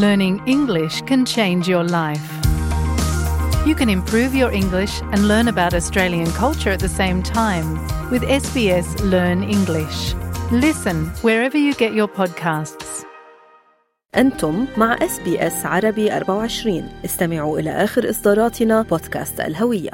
Learning English can change your life. You can improve your English and learn about Australian culture at the same time with SBS Learn English. Listen wherever you get your podcasts. أنتم مع اس بي اس عربي 24 استمعوا إلى آخر إصداراتنا بودكاست الهوية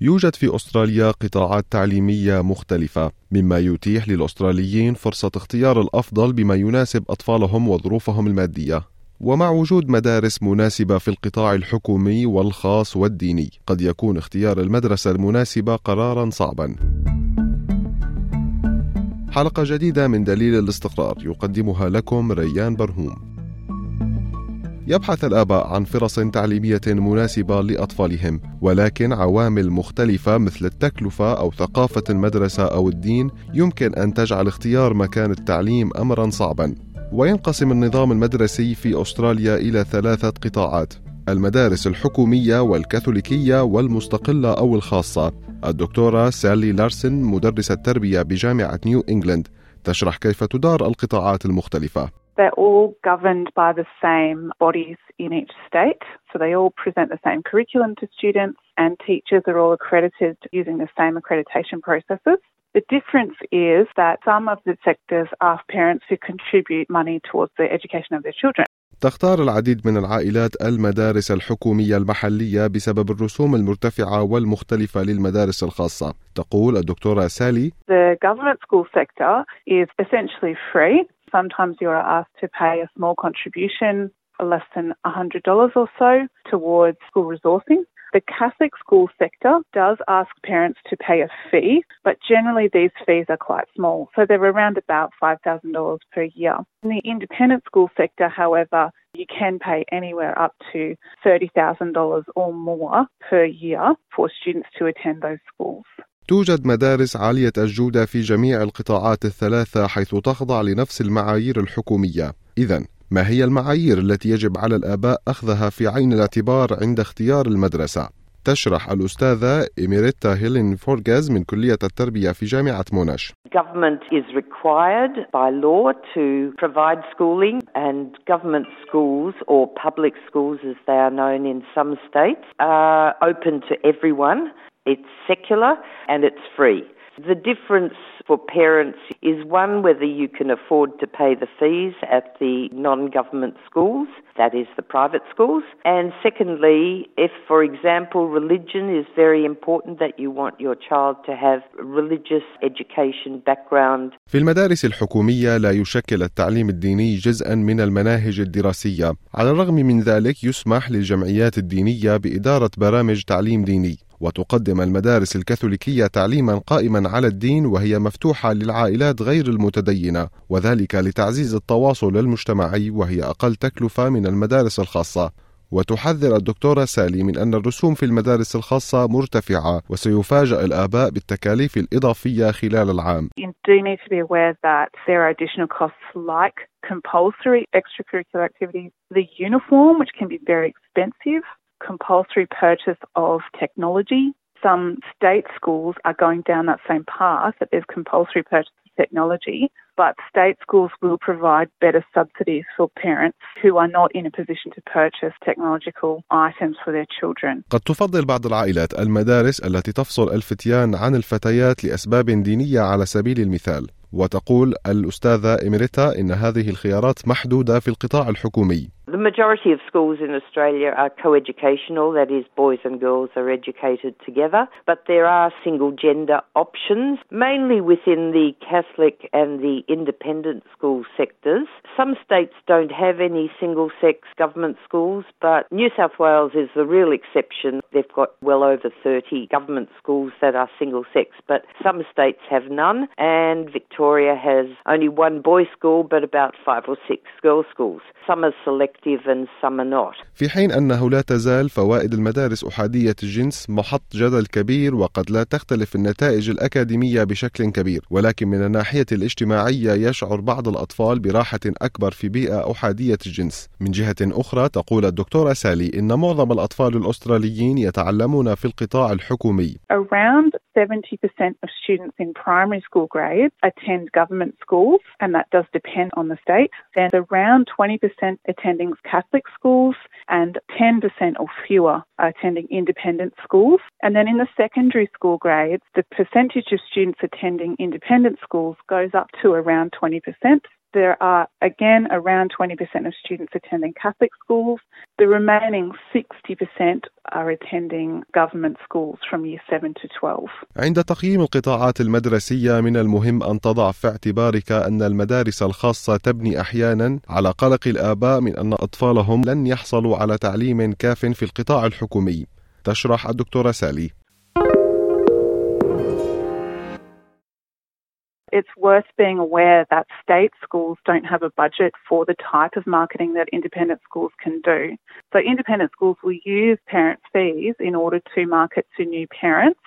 يوجد في أستراليا قطاعات تعليمية مختلفة مما يتيح للأستراليين فرصة اختيار الأفضل بما يناسب أطفالهم وظروفهم المادية. ومع وجود مدارس مناسبة في القطاع الحكومي والخاص والديني قد يكون اختيار المدرسة المناسبة قرارا صعبا. حلقة جديدة من دليل الاستقرار يقدمها لكم ريان برهوم. يبحث الآباء عن فرص تعليمية مناسبة لأطفالهم ولكن عوامل مختلفة مثل التكلفة أو ثقافة المدرسة أو الدين يمكن أن تجعل اختيار مكان التعليم أمرا صعبا. وينقسم النظام المدرسي في أستراليا إلى ثلاثة قطاعات المدارس الحكومية والكاثوليكية والمستقلة أو الخاصة. الدكتورة سالي لارسن مدرسة تربية بجامعة نيو إنجلند تشرح كيف تدار القطاعات المختلفة. They're all governed by the same bodies in each state. So they all present the same curriculum to students, and teachers are all accredited using the same accreditation processes. The difference is that some of the sectors ask parents to contribute money towards the education of their children. تختار العديد من العائلات المدارس الحكومية المحلية بسبب الرسوم المرتفعة والمختلفة للمدارس الخاصة تقول الدكتورة سالي The government school sector is essentially free. Sometimes you are asked to pay a small contribution, less than $100 or so, towards school resourcing. The Catholic school sector does ask parents to pay a fee, but generally these fees are quite small. So they're around about $5,000 per year. In the independent school sector, however, you can pay anywhere up to $30,000 or more per year for students to attend those schools. توجد مدارس عالية الجودة في جميع القطاعات الثلاثة حيث تخضع لنفس المعايير الحكومية. إذا ما هي المعايير التي يجب على الآباء أخذها في عين الاعتبار عند اختيار المدرسة؟ تشرح الأستاذة إميريتا هيلين فورغاز من كلية التربية في جامعة موناش. Government is required by law to provide schooling, and government schools, or public schools as they are known in some states, are open to everyone. It's secular and it's free. The difference for parents is one whether you can afford to pay the fees at the non government schools, that is the private schools, and secondly, if, for example, religion is very important, that you want your child to have religious education background. في المدارس الحكومية لا يشكل التعليم الديني جزءا من المناهج الدراسية، على الرغم من ذلك يسمح للجمعيات الدينية بإدارة برامج تعليم ديني. وتقدم المدارس الكاثوليكية تعليما قائما على الدين وهي مفتوحة للعائلات غير المتدينة وذلك لتعزيز التواصل المجتمعي وهي أقل تكلفة من المدارس الخاصة. وتحذر الدكتورة سالي من أن الرسوم في المدارس الخاصة مرتفعة وسيفاجأ الآباء بالتكاليف الإضافية خلال العام. Compulsory extracurricular activities, the uniform, which can be very expensive, compulsory purchase of technology. Some state schools are going down that same path that there's compulsory purchase of technology, but state schools will provide better subsidies for parents who are not in a position to purchase technological items for their children. قد تفضل بعض العائلات المدارس التي تفصل الفتيان عن الفتيات لأسباب دينية على سبيل المثال وتقول الأستاذة إميريتا إن هذه الخيارات محدودة في القطاع الحكومي The majority of schools in Australia are coeducational, that is, boys and girls are educated together, but there are single gender options, mainly within the Catholic and the independent school sectors. Some states don't have any single sex government schools, but New South Wales is the real exception. They've got well over 30 government schools that are single sex, but some states have none, and Victoria has only one boys' school, but about five or six girls' schools. Some are selective and some are not. في حين أنه لا تزال فوائد المدارس أحادية الجنس محط جدل كبير وقد لا تختلف النتائج الأكاديمية بشكل كبير ولكن من الناحية الاجتماعية الجمعية يشعر بعض الأطفال براحة أكبر في بيئة أحادية الجنس من جهة أخرى تقول الدكتورة سالي إن معظم الأطفال الأستراليين يتعلمون في القطاع الحكومي Around 70% of students in primary school grades attend government schools, and that does depend on the state. And around 20% attending Catholic schools, and 10% or fewer are attending independent schools. And then in the secondary school grades, the percentage of students attending independent schools goes up to around 20%. There are again around 20% of students attending Catholic schools. The remaining 60% are attending government schools from year 7 to 12. عند تقييم القطاعات المدرسية من المهم أن تضع في اعتبارك أن المدارس الخاصة تبني أحيانا على قلق الآباء من أن أطفالهم لن يحصلوا على تعليم كاف في القطاع الحكومي تشرح الدكتورة سالي It's worth being aware that state schools don't have a budget for the type of marketing that independent schools can do. So, independent schools will use parent fees in order to market to new parents,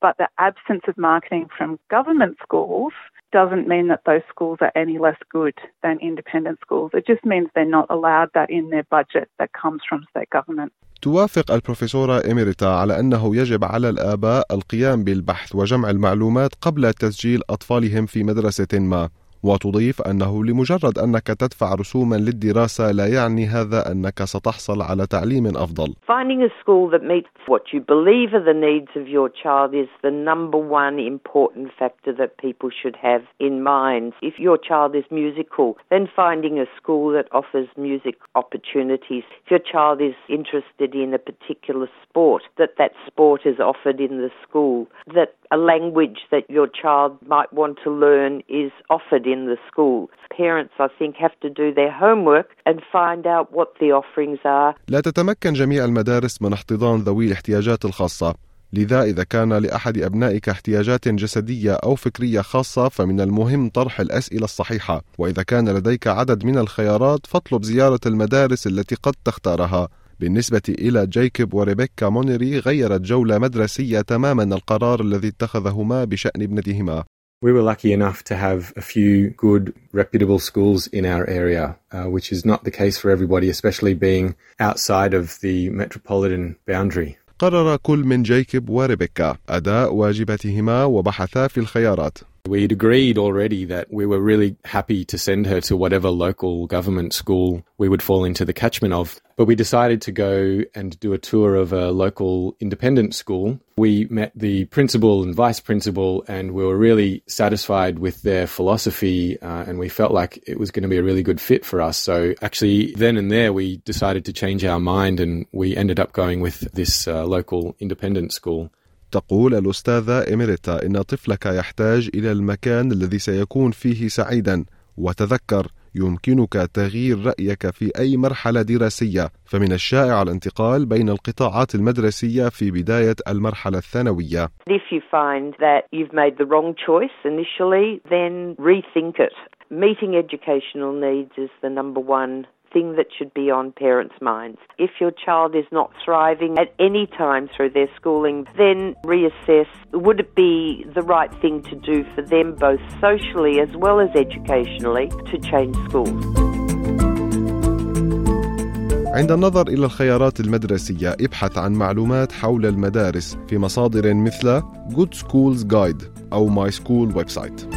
but the absence of marketing from government schools doesn't mean that those schools are any less good than independent schools. It just means they're not allowed that in their budget that comes from state government. توافق البروفيسورة إميريتا على أنه يجب على الآباء القيام بالبحث وجمع المعلومات قبل تسجيل أطفالهم في مدرسة ما وتضيف أنه لمجرد أنك تدفع رسوما للدراسة لا يعني هذا أنك ستحصل على تعليم أفضل. Finding a school that meets what you believe are the needs of your child is the number one important factor that people should have in mind. If your child is musical, then finding a school that offers music opportunities. If your child is interested in a particular sport, that that sport is offered in the school. That a language that your child might want to learn is offered in the school. Parents, I think, have to do their homework and find out what the offerings are. لا تتمكن جميع المدارس من احتضان ذوي الاحتياجات الخاصة لذا إذا كان لأحد أبنائك احتياجات جسدية أو فكرية خاصة فمن المهم طرح الأسئلة الصحيحة وإذا كان لديك عدد من الخيارات فاطلب زيارة المدارس التي قد تختارها بالنسبة إلى جايكوب وريبيكا مونيري غيرت جولة مدرسية تماما القرار الذي اتخذهما بشأن ابنتهما We were lucky enough to have a few good, reputable schools in our area, uh, which is not the case for everybody, especially being outside of the metropolitan boundary. قرر كل من جايكوب وريبيكا أداء واجباتهما وبحثا في الخيارات We'd agreed already that we were really happy to send her to whatever local government school we would fall into the catchment of. But we decided to go and do a tour of a local independent school. We met the principal and vice principal, and we were really satisfied with their philosophy, uh, and we felt like it was going to be a really good fit for us. So, actually, then and there, we decided to change our mind, and we ended up going with this uh, local independent school. تقول الأستاذة إميريتا إن طفلك يحتاج إلى المكان الذي سيكون فيه سعيدا. وتذكر يمكنك تغيير رأيك في أي مرحلة دراسية. فمن الشائع الانتقال بين القطاعات المدرسية في بداية المرحلة الثانوية. If you find that you've made the wrong choice initially, then rethink it. Meeting educational needs is the number one thing that should be on parents' minds. If your child is not thriving at any time through their schooling, then reassess would it be the right thing to do for them both socially as well as educationally to change schools. عند النظر إلى الخيارات المدرسية ابحث عن معلومات حول المدارس في مصادر مثل Good Schools Guide أو My School Website